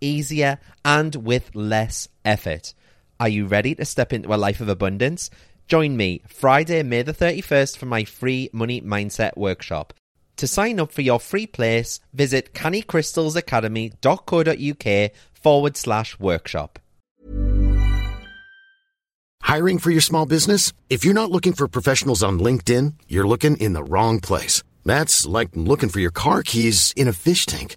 easier, and with less effort. Are you ready to step into a life of abundance? Join me Friday, May the 31st for my free Money Mindset Workshop. To sign up for your free place, visit cannycrystalsacademy.co.uk forward slash workshop. Hiring for your small business? If you're not looking for professionals on LinkedIn, you're looking in the wrong place. That's like looking for your car keys in a fish tank.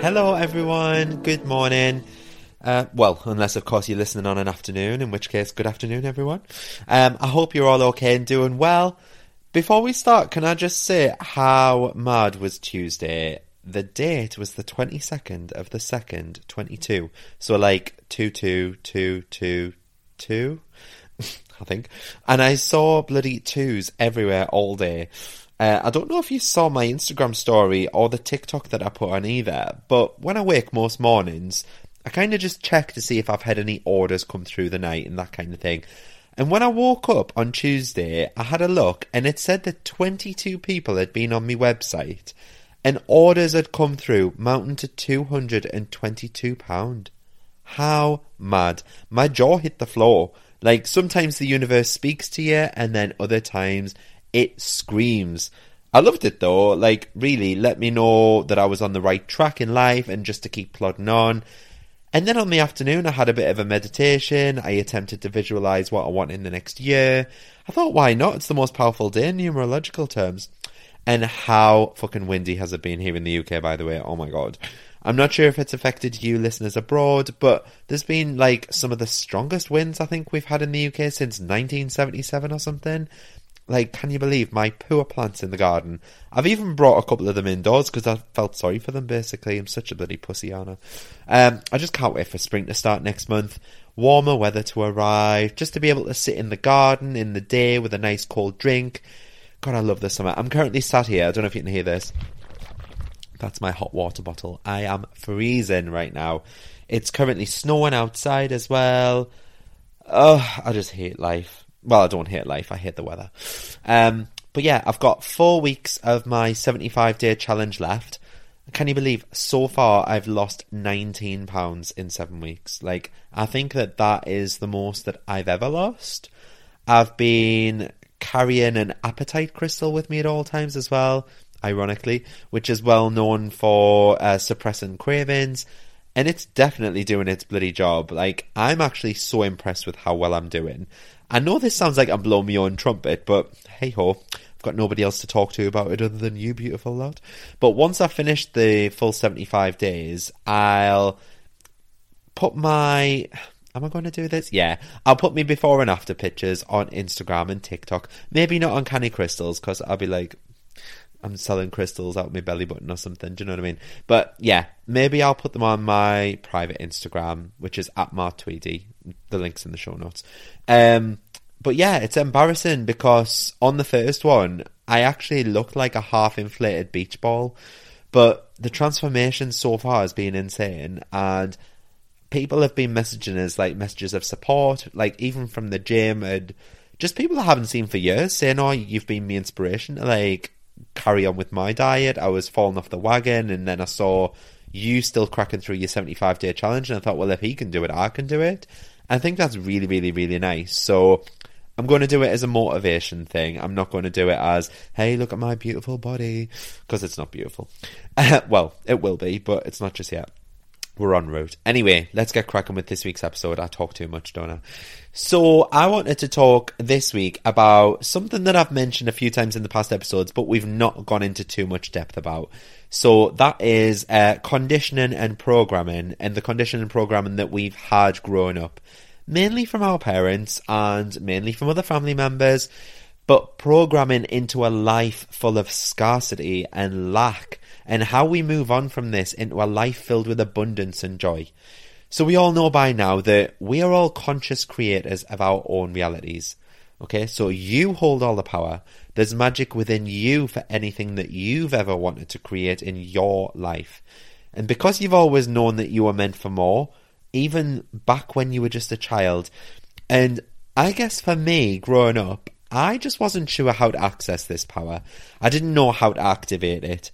Hello, everyone. Good morning. Uh, well, unless of course you're listening on an afternoon, in which case, good afternoon, everyone. Um, I hope you're all okay and doing well. Before we start, can I just say how mad was Tuesday? The date was the 22nd of the 2nd, 22. So like 22222, I think. And I saw bloody twos everywhere all day. Uh, I don't know if you saw my Instagram story or the TikTok that I put on either, but when I wake most mornings, I kind of just check to see if I've had any orders come through the night and that kind of thing. And when I woke up on Tuesday, I had a look and it said that 22 people had been on my website and orders had come through mounting to £222. How mad. My jaw hit the floor. Like sometimes the universe speaks to you and then other times it screams. I loved it though. Like, really, let me know that I was on the right track in life and just to keep plodding on. And then on the afternoon, I had a bit of a meditation. I attempted to visualize what I want in the next year. I thought, why not? It's the most powerful day in numerological terms. And how fucking windy has it been here in the UK, by the way? Oh my god. I'm not sure if it's affected you listeners abroad, but there's been like some of the strongest winds I think we've had in the UK since 1977 or something. Like, can you believe my poor plants in the garden? I've even brought a couple of them indoors because I felt sorry for them, basically. I'm such a bloody pussy, Anna. Um, I just can't wait for spring to start next month. Warmer weather to arrive, just to be able to sit in the garden in the day with a nice cold drink. God, I love the summer. I'm currently sat here. I don't know if you can hear this. That's my hot water bottle. I am freezing right now. It's currently snowing outside as well. Oh, I just hate life. Well, I don't hate life. I hate the weather. Um, but yeah, I've got four weeks of my 75 day challenge left. Can you believe so far I've lost 19 pounds in seven weeks? Like, I think that that is the most that I've ever lost. I've been carrying an appetite crystal with me at all times as well, ironically, which is well known for uh, suppressing cravings. And it's definitely doing its bloody job. Like, I'm actually so impressed with how well I'm doing. I know this sounds like I'm blowing my own trumpet, but hey ho, I've got nobody else to talk to about it other than you, beautiful lot. But once I finish the full 75 days, I'll put my. Am I going to do this? Yeah. I'll put me before and after pictures on Instagram and TikTok. Maybe not on Canny Crystals, because I'll be like, I'm selling crystals out my belly button or something. Do you know what I mean? But yeah, maybe I'll put them on my private Instagram, which is at Mart Tweedy. The link's in the show notes. Um, but yeah, it's embarrassing because on the first one, I actually looked like a half inflated beach ball. But the transformation so far has been insane. And people have been messaging us like messages of support, like even from the gym and just people I haven't seen for years saying, Oh, you've been my inspiration. Like, carry on with my diet. I was falling off the wagon, and then I saw you still cracking through your 75 day challenge, and I thought, well, if he can do it, I can do it. I think that's really, really, really nice. So I'm going to do it as a motivation thing. I'm not going to do it as, hey, look at my beautiful body, because it's not beautiful. well, it will be, but it's not just yet. We're en route. Anyway, let's get cracking with this week's episode. I talk too much, don't I? So, I wanted to talk this week about something that I've mentioned a few times in the past episodes, but we've not gone into too much depth about. So, that is uh, conditioning and programming, and the conditioning and programming that we've had growing up, mainly from our parents and mainly from other family members, but programming into a life full of scarcity and lack and how we move on from this into a life filled with abundance and joy. So we all know by now that we are all conscious creators of our own realities. Okay, so you hold all the power. There's magic within you for anything that you've ever wanted to create in your life. And because you've always known that you were meant for more, even back when you were just a child, and I guess for me, growing up, I just wasn't sure how to access this power. I didn't know how to activate it.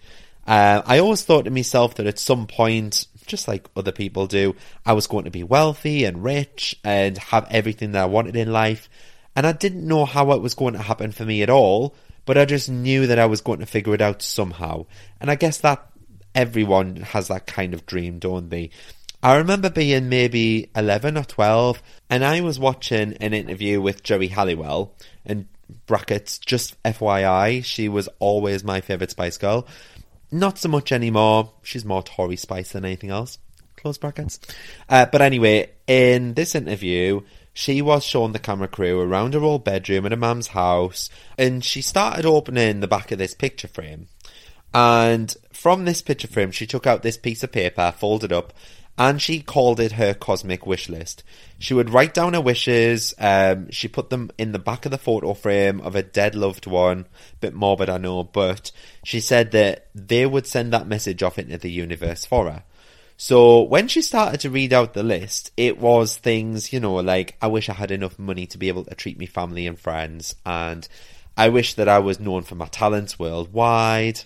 Uh, I always thought to myself that at some point, just like other people do, I was going to be wealthy and rich and have everything that I wanted in life. And I didn't know how it was going to happen for me at all, but I just knew that I was going to figure it out somehow. And I guess that everyone has that kind of dream, don't they? I remember being maybe 11 or 12, and I was watching an interview with Geri Halliwell, and brackets, just FYI, she was always my favourite Spice Girl. Not so much anymore. She's more Tory Spice than anything else. Close brackets. Uh, but anyway, in this interview, she was showing the camera crew around her old bedroom in her mum's house, and she started opening the back of this picture frame. And from this picture frame, she took out this piece of paper, folded up, and she called it her cosmic wish list. She would write down her wishes. Um, she put them in the back of the photo frame of a dead loved one. Bit morbid, I know, but she said that they would send that message off into the universe for her. So when she started to read out the list, it was things, you know, like I wish I had enough money to be able to treat me family and friends, and I wish that I was known for my talents worldwide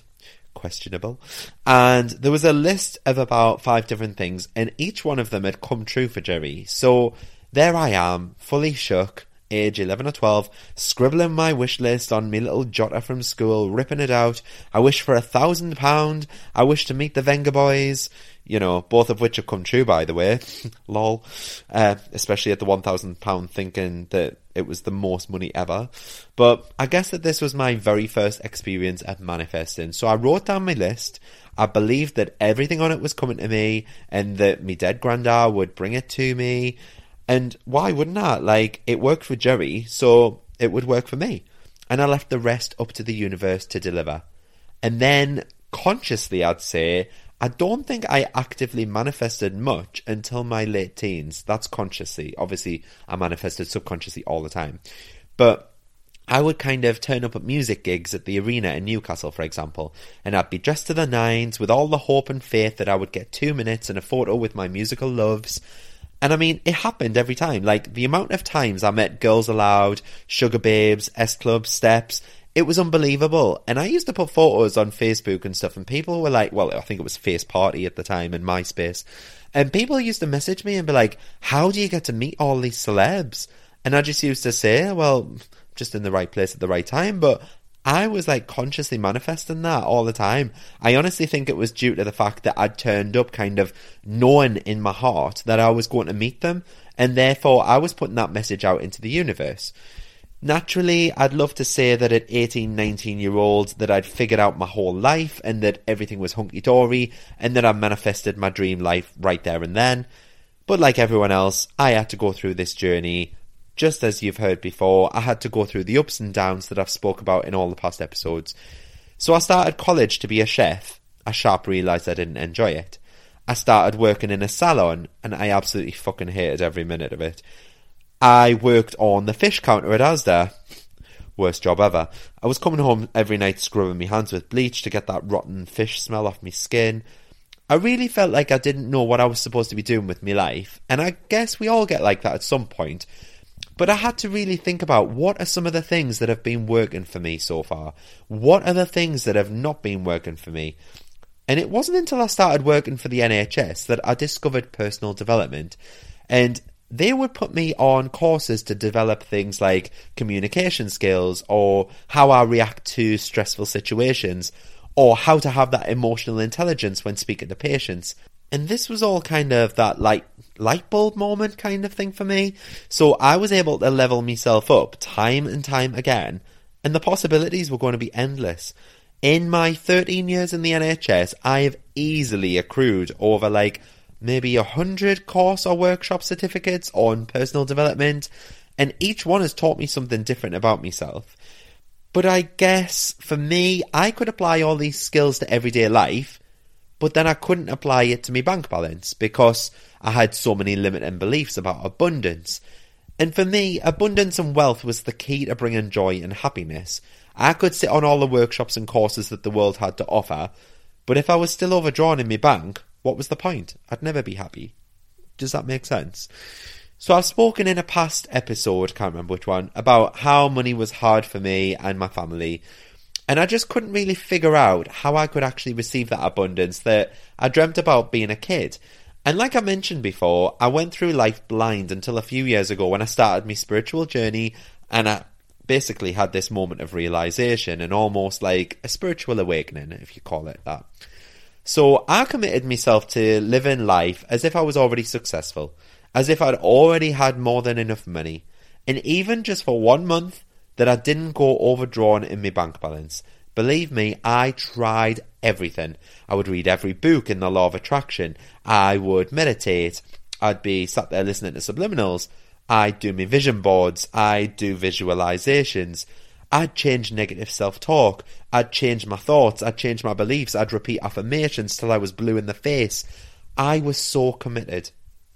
questionable. And there was a list of about five different things, and each one of them had come true for Geri. So there I am, fully shook, age 11 or 12, scribbling my wish list on me little jotter from school, ripping it out. I wish for a thousand pound. I wish to meet the Vengaboys. you know, both of which have come true, by the way. Lol. Uh, especially at the £1,000 thinking that it was the most money ever. But I guess that this was my very first experience at manifesting. So I wrote down my list. I believed that everything on it was coming to me and that my dead granddad would bring it to me. And why wouldn't I? Like, it worked for Geri, so it would work for me. And I left the rest up to the universe to deliver. And then, consciously, I'd say, I don't think I actively manifested much until my late teens. That's consciously. Obviously, I manifested subconsciously all the time. But I would kind of turn up at music gigs at the arena in Newcastle, for example, and I'd be dressed to the nines with all the hope and faith that I would get two minutes and a photo with my musical loves. And I mean, it happened every time. Like, the amount of times I met Girls Aloud, Sugababes, S Club, Steps, it was unbelievable. And I used to put photos on Facebook and stuff, and people were like, well, I think it was Faceparty at the time in MySpace. And people used to message me and be like, how do you get to meet all these celebs? And I just used to say, well, just in the right place at the right time. But I was like consciously manifesting that all the time. I honestly think it was due to the fact that I'd turned up kind of knowing in my heart that I was going to meet them. And therefore, I was putting that message out into the universe. Naturally, I'd love to say that at 18, 19 year old that I'd figured out my whole life and that everything was hunky dory and that I manifested my dream life right there and then. But like everyone else, I had to go through this journey. Just as you've heard before, I had to go through the ups and downs that I've spoke about in all the past episodes. So I started college to be a chef. I sharp realised I didn't enjoy it. I started working in a salon and I absolutely fucking hated every minute of it. I worked on the fish counter at Asda. Worst job ever. I was coming home every night scrubbing my hands with bleach to get that rotten fish smell off my skin. I really felt like I didn't know what I was supposed to be doing with my life, and I guess we all get like that at some point. But I had to really think about what are some of the things that have been working for me so far? What are the things that have not been working for me? And it wasn't until I started working for the NHS that I discovered personal development. And they would put me on courses to develop things like communication skills or how I react to stressful situations or how to have that emotional intelligence when speaking to patients. And this was all kind of that light light bulb moment kind of thing for me. So I was able to level myself up time and time again, and the possibilities were going to be endless. In my 13 years in the NHS, I have easily accrued over like maybe a hundred course or workshop certificates on personal development, and each one has taught me something different about myself. But I guess for me, I could apply all these skills to everyday life, but then I couldn't apply it to my bank balance because I had so many limiting beliefs about abundance. And for me, abundance and wealth was the key to bringing joy and happiness. I could sit on all the workshops and courses that the world had to offer, but if I was still overdrawn in my bank, what was the point? I'd never be happy. Does that make sense? So I've spoken in a past episode, can't remember which one, about how money was hard for me and my family. And I just couldn't really figure out how I could actually receive that abundance that I dreamt about being a kid. And like I mentioned before, I went through life blind until a few years ago when I started my spiritual journey and I basically had this moment of realization and almost like a spiritual awakening, if you call it that. So I committed myself to living life as if I was already successful, as if I'd already had more than enough money, and even just for one month that I didn't go overdrawn in my bank balance. Believe me, I tried everything. I would read every book in the law of attraction. I would meditate. I'd be sat there listening to subliminals. I'd do my vision boards. I'd do visualizations. I'd change negative self talk. I'd change my thoughts. I'd change my beliefs. I'd repeat affirmations till I was blue in the face. I was so committed.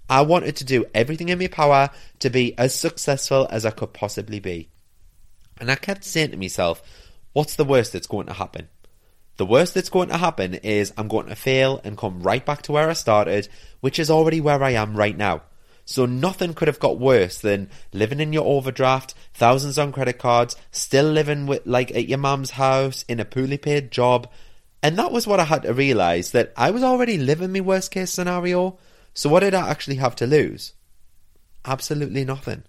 I wanted to do everything in my power to be as successful as I could possibly be. And I kept saying to myself, what's the worst that's going to happen? The worst that's going to happen is I'm going to fail and come right back to where I started, which is already where I am right now. So nothing could have got worse than living in your overdraft, thousands on credit cards, still living with like at your mum's house in a poorly paid job. And that was what I had to realise that I was already living my worst case scenario. So what did I actually have to lose? Absolutely nothing.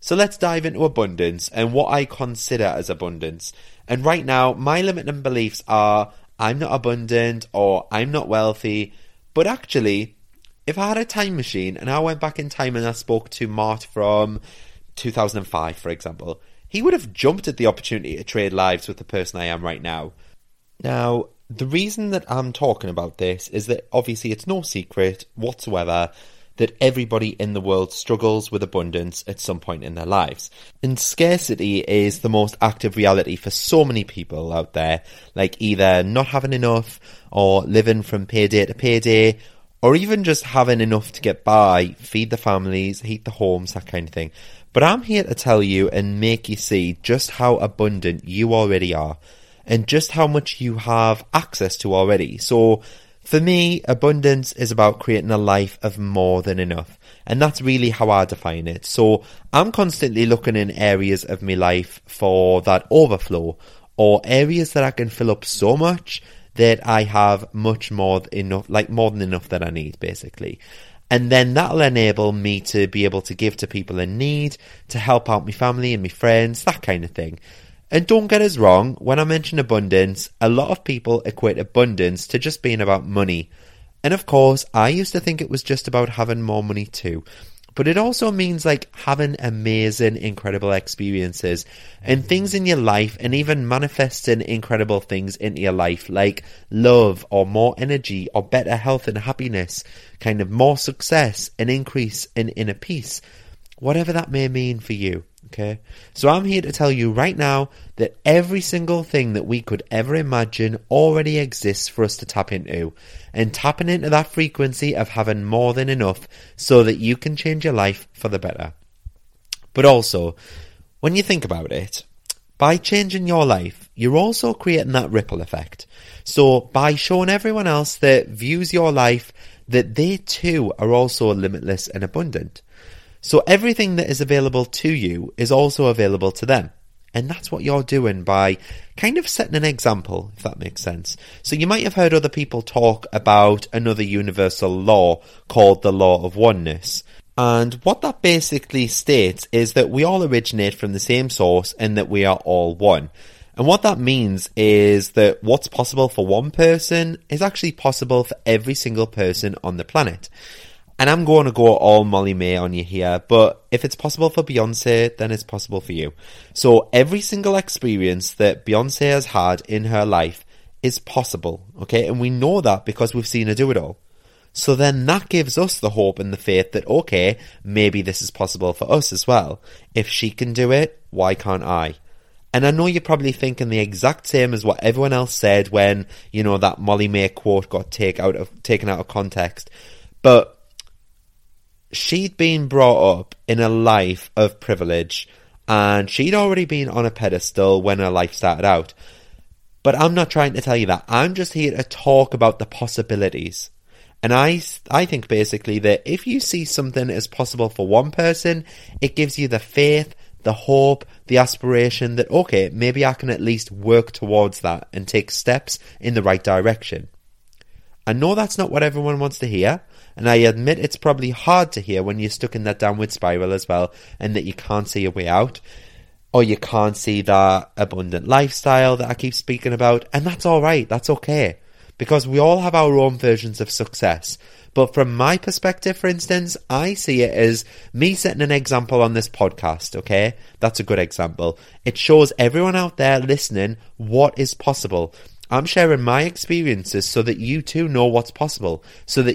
So let's dive into abundance and what I consider as abundance. And right now, my limiting beliefs are I'm not abundant or I'm not wealthy But actually, if I had a time machine and I went back in time and I spoke to Mart from 2005, for example, he would have jumped at the opportunity to trade lives with the person I am right now. Now, the reason that I'm talking about this is that obviously it's no secret whatsoever that everybody in the world struggles with abundance at some point in their lives. And scarcity is the most active reality for so many people out there, like either not having enough or living from payday to payday or even just having enough to get by, feed the families, heat the homes, that kind of thing. But I'm here to tell you and make you see just how abundant you already are and just how much you have access to already. So, for me, abundance is about creating a life of more than enough. And that's really how I define it. So I'm constantly looking in areas of my life for that overflow or areas that I can fill up so much that I have much more enough, like more than enough that I need, basically. And then that'll enable me to be able to give to people in need, to help out my family and my friends, that kind of thing. And don't get us wrong, when I mention abundance, a lot of people equate abundance to just being about money. And of course, I used to think it was just about having more money too. But it also means like having amazing, incredible experiences and things in your life and even manifesting incredible things into your life like love or more energy or better health and happiness, kind of more success, an increase in inner peace, whatever that may mean for you. Okay? So I'm here to tell you right now that every single thing that we could ever imagine already exists for us to tap into. And tapping into that frequency of having more than enough so that you can change your life for the better. But also, when you think about it, by changing your life, you're also creating that ripple effect. So by showing everyone else that views your life that they too are also limitless and abundant. So everything that is available to you is also available to them. And that's what you're doing by kind of setting an example, if that makes sense. So you might have heard other people talk about another universal law called the law of oneness. And what that basically states is that we all originate from the same source and that we are all one. And what that means is that what's possible for one person is actually possible for every single person on the planet. And I'm going to go all Molly-Mae on you here, but if it's possible for Beyonce, then it's possible for you. So every single experience that Beyonce has had in her life is possible, okay? And we know that because we've seen her do it all. So then that gives us the hope and the faith that, okay, maybe this is possible for us as well. If she can do it, why can't I? And I know you're probably thinking the exact same as what everyone else said when, you know, that Molly-Mae quote got take out of, taken out of context. But she'd been brought up in a life of privilege and she'd already been on a pedestal when her life started out. But I'm not trying to tell you that. I'm just here to talk about the possibilities. And I, I think basically that if you see something as possible for one person, it gives you the faith, the hope, the aspiration that, okay, maybe I can at least work towards that and take steps in the right direction. I know that's not what everyone wants to hear, and I admit it's probably hard to hear when you're stuck in that downward spiral as well and that you can't see a way out. Or you can't see that abundant lifestyle that I keep speaking about. And that's alright, that's okay. Because we all have our own versions of success. But from my perspective, for instance, I see it as me setting an example on this podcast, okay? That's a good example. It shows everyone out there listening what is possible. I'm sharing my experiences so that you too know what's possible, so that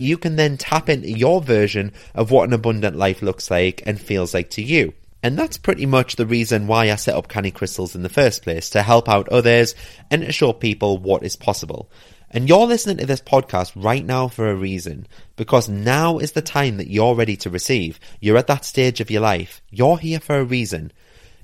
You can then tap into your version of what an abundant life looks like and feels like to you. And that's pretty much the reason why I set up Canny Crystals in the first place, to help out others and to show people what is possible. And you're listening to this podcast right now for a reason, because now is the time that you're ready to receive. You're at that stage of your life. You're here for a reason.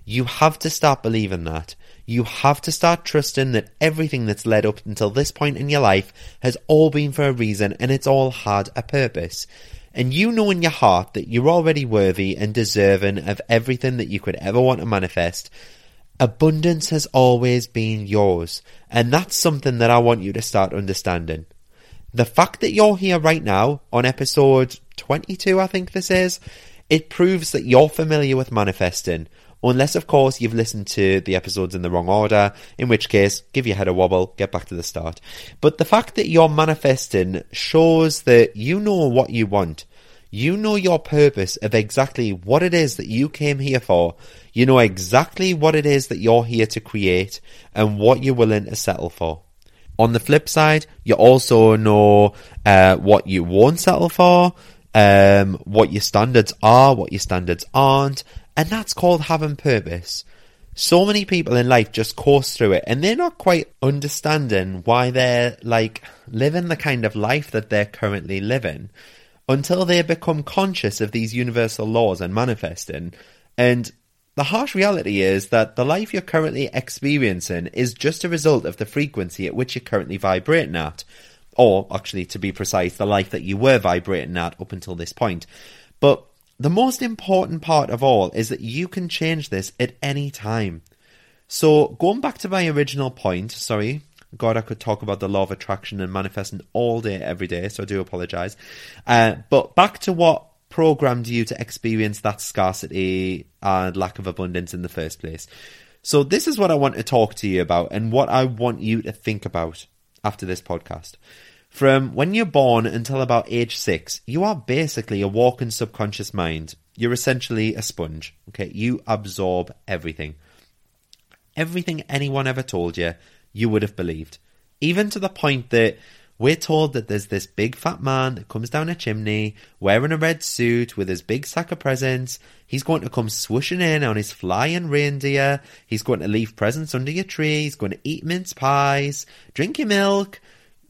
You have to start believing that. You have to start trusting that everything that's led up until this point in your life has all been for a reason and it's all had a purpose. And you know in your heart that you're already worthy and deserving of everything that you could ever want to manifest. Abundance has always been yours. And that's something that I want you to start understanding. The fact that you're here right now on episode 22, I think this is, it proves that you're familiar with manifesting. Unless, of course, you've listened to the episodes in the wrong order, in which case, give your head a wobble, get back to the start. But the fact that you're manifesting shows that you know what you want. You know your purpose of exactly what it is that you came here for. You know exactly what it is that you're here to create and what you're willing to settle for. On the flip side, you also know uh, what you won't settle for, um, what your standards are, what your standards aren't, and that's called having purpose. So many people in life just course through it and they're not quite understanding why they're like living the kind of life that they're currently living until they become conscious of these universal laws and manifesting. And the harsh reality is that the life you're currently experiencing is just a result of the frequency at which you're currently vibrating at. Or, actually, to be precise, the life that you were vibrating at up until this point. But the most important part of all is that you can change this at any time. So, going back to my original point, sorry, God, I could talk about the law of attraction and manifesting all day, every day, so I do apologize. Uh, but back to what programmed you to experience that scarcity and lack of abundance in the first place. So, this is what I want to talk to you about and what I want you to think about after this podcast. From when you're born until about age six, you are basically a walking subconscious mind. You're essentially a sponge. Okay, you absorb everything. Everything anyone ever told you, you would have believed. Even to the point that we're told that there's this big fat man that comes down a chimney wearing a red suit with his big sack of presents. He's going to come swooshing in on his flying reindeer. He's going to leave presents under your tree. He's going to eat mince pies, drink your milk,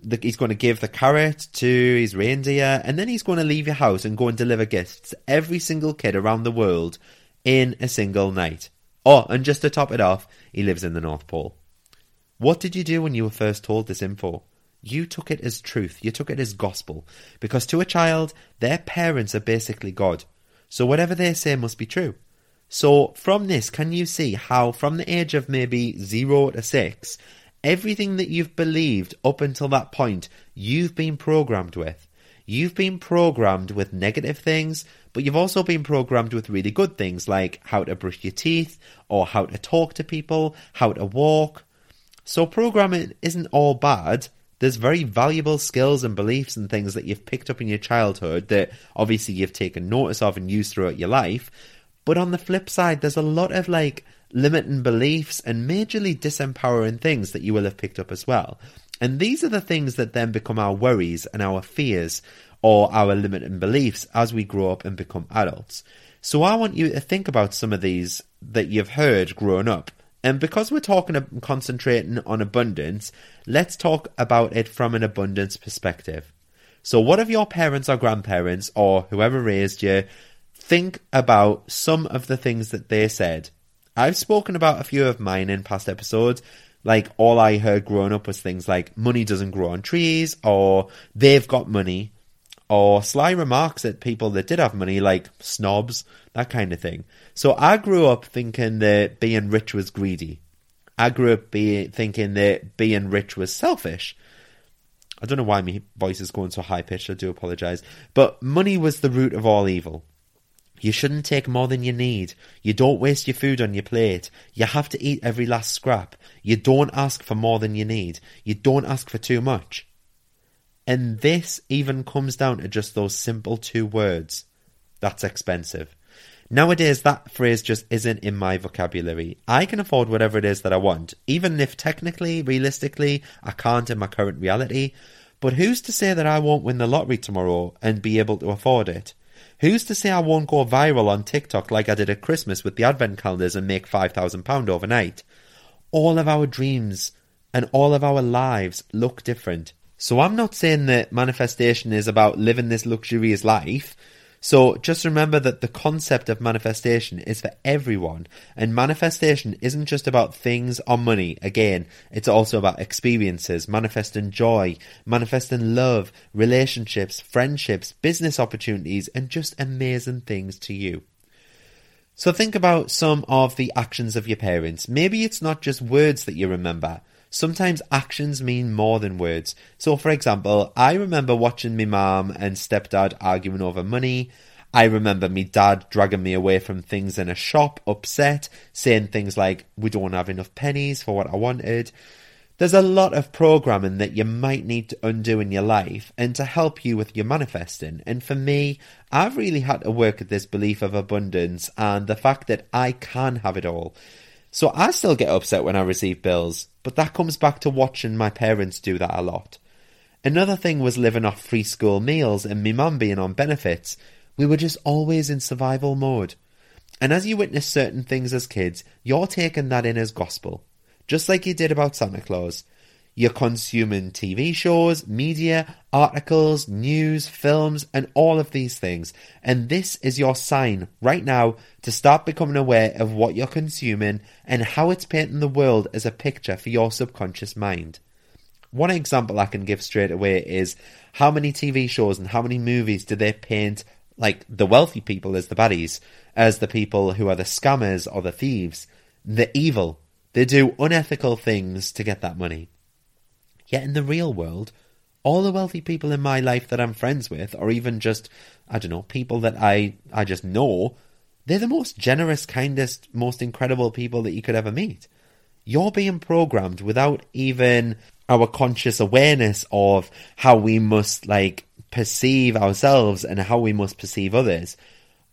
the, he's going to give the carrot to his reindeer, and then he's going to leave your house and go and deliver gifts to every single kid around the world in a single night. Oh, and just to top it off, he lives in the North Pole. What did you do when you were first told this info? You took it as truth, you took it as gospel, because to a child, their parents are basically God. So whatever they say must be true. So from this, can you see how from the age of maybe zero to six, Everything that you've believed up until that point, you've been programmed with. You've been programmed with negative things, but you've also been programmed with really good things like how to brush your teeth, or how to talk to people, how to walk. So, programming isn't all bad. There's very valuable skills and beliefs and things that you've picked up in your childhood that obviously you've taken notice of and used throughout your life. But on the flip side, there's a lot of like limiting beliefs and majorly disempowering things that you will have picked up as well. And these are the things that then become our worries and our fears or our limiting beliefs as we grow up and become adults. So I want you to think about some of these that you've heard growing up. And because we're talking and concentrating on abundance, let's talk about it from an abundance perspective. So, what if your parents or grandparents or whoever raised you think about some of the things that they said I've spoken about a few of mine in past episodes. Like all I heard growing up was things like money doesn't grow on trees, or they've got money, or sly remarks at people that did have money, like snobs, that kind of thing. So I grew up thinking that being rich was greedy. I grew up be, thinking that being rich was selfish. I don't know why my voice is going so high pitched. I do apologize. But money was the root of all evil. You shouldn't take more than you need. You don't waste your food on your plate. You have to eat every last scrap. You don't ask for more than you need. You don't ask for too much. And this even comes down to just those simple two words. That's expensive. Nowadays, that phrase just isn't in my vocabulary. I can afford whatever it is that I want, even if technically, realistically, I can't in my current reality. But who's to say that I won't win the lottery tomorrow and be able to afford it? Who's to say I won't go viral on TikTok like I did at Christmas with the advent calendars and make £5,000 overnight? All of our dreams and all of our lives look different. So I'm not saying that manifestation is about living this luxurious life. So just remember that the concept of manifestation is for everyone. And manifestation isn't just about things or money. Again, it's also about experiences, manifesting joy, manifesting love, relationships, friendships, business opportunities, and just amazing things to you. So think about some of the actions of your parents. Maybe it's not just words that you remember. Sometimes actions mean more than words. So, for example, I remember watching my mum and stepdad arguing over money. I remember me dad dragging me away from things in a shop, upset, saying things like, We don't have enough pennies for what I wanted. There's a lot of programming that you might need to undo in your life and to help you with your manifesting. And for me, I've really had to work at this belief of abundance and the fact that I can have it all. So I still get upset when I receive bills, but that comes back to watching my parents do that a lot. Another thing was living off free school meals and me mum being on benefits. We were just always in survival mode. And as you witness certain things as kids, you're taking that in as gospel. Just like you did about Santa Claus. You're consuming TV shows, media, articles, news, films, and all of these things. And this is your sign right now to start becoming aware of what you're consuming and how it's painting the world as a picture for your subconscious mind. One example I can give straight away is how many TV shows and how many movies do they paint like the wealthy people as the baddies, as the people who are the scammers or the thieves, the evil. They do unethical things to get that money. Yet in the real world, all the wealthy people in my life that I'm friends with, or even just, I don't know, people that I, I just know, they're the most generous, kindest, most incredible people that you could ever meet. You're being programmed without even our conscious awareness of how we must, like, perceive ourselves and how we must perceive others.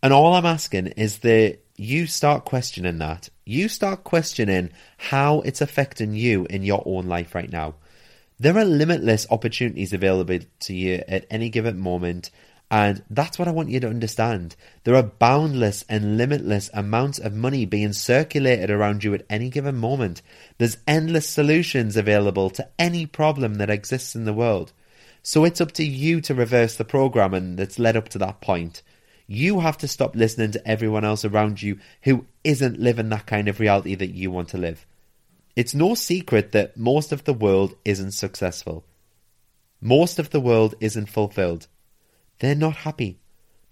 And all I'm asking is that you start questioning that. You start questioning how it's affecting you in your own life right now. There are limitless opportunities available to you at any given moment, and that's what I want you to understand. There are boundless and limitless amounts of money being circulated around you at any given moment. There's endless solutions available to any problem that exists in the world. So it's up to you to reverse the programming that's led up to that point. You have to stop listening to everyone else around you who isn't living that kind of reality that you want to live. It's no secret that most of the world isn't successful. Most of the world isn't fulfilled. They're not happy.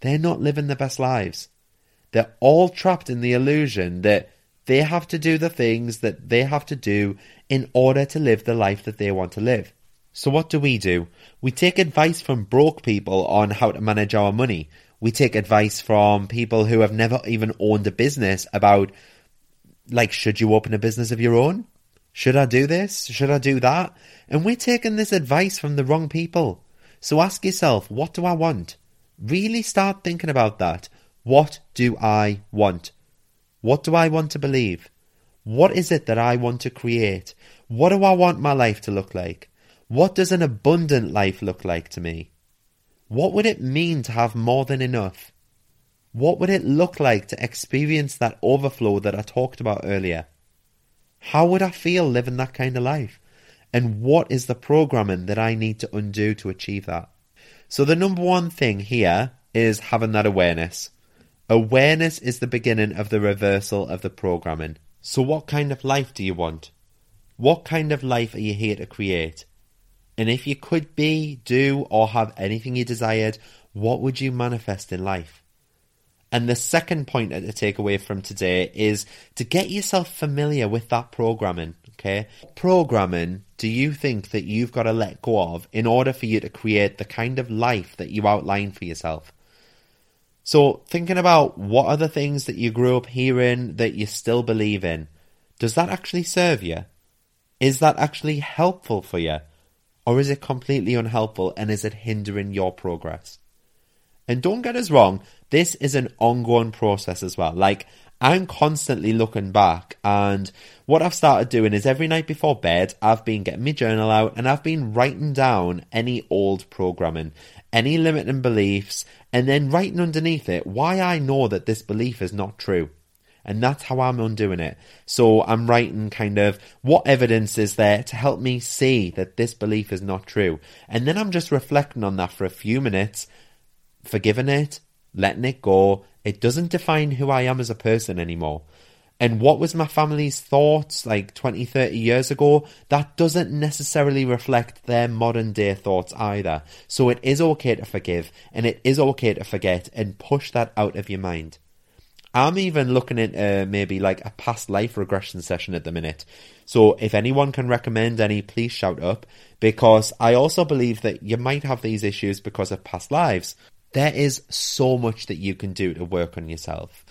They're not living the best lives. They're all trapped in the illusion that they have to do the things that they have to do in order to live the life that they want to live. So what do we do? We take advice from broke people on how to manage our money. We take advice from people who have never even owned a business about like, should you open a business of your own? Should I do this? Should I do that? And we're taking this advice from the wrong people. So ask yourself, what do I want? Really start thinking about that. What do I want? What do I want to believe? What is it that I want to create? What do I want my life to look like? What does an abundant life look like to me? What would it mean to have more than enough? What would it look like to experience that overflow that I talked about earlier? How would I feel living that kind of life? And what is the programming that I need to undo to achieve that? So, the number one thing here is having that awareness. Awareness is the beginning of the reversal of the programming. So, what kind of life do you want? What kind of life are you here to create? And if you could be, do, or have anything you desired, what would you manifest in life? And the second point to take away from today is to get yourself familiar with that programming. Okay. Programming do you think that you've got to let go of in order for you to create the kind of life that you outline for yourself? So, thinking about what are the things that you grew up hearing that you still believe in, does that actually serve you? Is that actually helpful for you? Or is it completely unhelpful and is it hindering your progress? And don't get us wrong, this is an ongoing process as well. Like, I'm constantly looking back, and what I've started doing is every night before bed, I've been getting my journal out and I've been writing down any old programming, any limiting beliefs, and then writing underneath it why I know that this belief is not true. And that's how I'm undoing it. So I'm writing kind of what evidence is there to help me see that this belief is not true. And then I'm just reflecting on that for a few minutes, forgiving it, letting it go. It doesn't define who I am as a person anymore. And what was my family's thoughts like 20, 30 years ago? That doesn't necessarily reflect their modern day thoughts either. So it is okay to forgive and it is okay to forget and push that out of your mind. I'm even looking at uh, maybe like a past life regression session at the minute. So if anyone can recommend any, please shout up because I also believe that you might have these issues because of past lives. There is so much that you can do to work on yourself.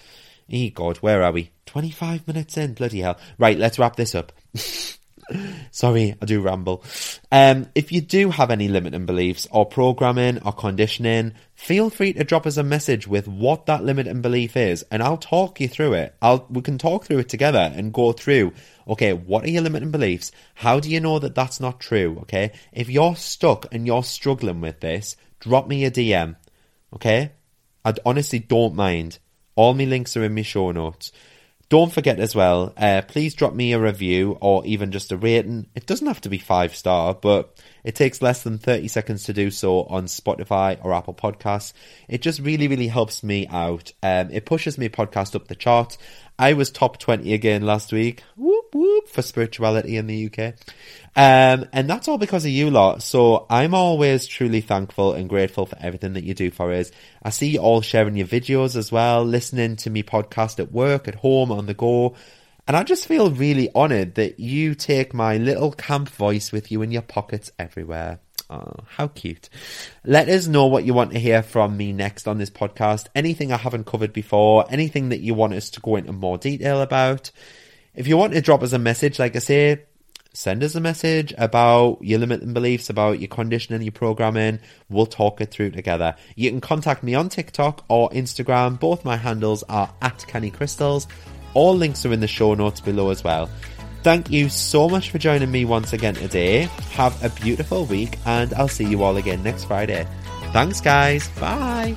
E God, where are we? 25 minutes in, bloody hell. Right, let's wrap this up. Sorry, I do ramble. Um, if you do have any limiting beliefs or programming or conditioning, feel free to drop us a message with what that limiting belief is, and I'll talk you through it. I'll we can talk through it together and go through. Okay, what are your limiting beliefs? How do you know that that's not true? Okay, if you're stuck and you're struggling with this, drop me a DM. Okay, I honestly don't mind. All my links are in my show notes. Don't forget as well, uh, please drop me a review or even just a rating. It doesn't have to be five star, but it takes less than 30 seconds to do so on Spotify or Apple Podcasts. It just really, really helps me out. Um, it pushes my podcast up the chart. I was top 20 again last week. Whoop, whoop, for spirituality in the UK. Um, and that's all because of you lot. So I'm always truly thankful and grateful for everything that you do for us. I see you all sharing your videos as well, listening to me podcast at work, at home, on the go. And I just feel really honoured that you take my little camp voice with you in your pockets everywhere. Oh, how cute. Let us know what you want to hear from me next on this podcast. Anything I haven't covered before, anything that you want us to go into more detail about. If you want to drop us a message, like I say, send us a message about your limiting beliefs, about your conditioning, your programming. We'll talk it through together. You can contact me on TikTok or Instagram. Both my handles are at Canny Crystals. All links are in the show notes below as well. Thank you so much for joining me once again today. Have a beautiful week, and I'll see you all again next Friday. Thanks, guys. Bye.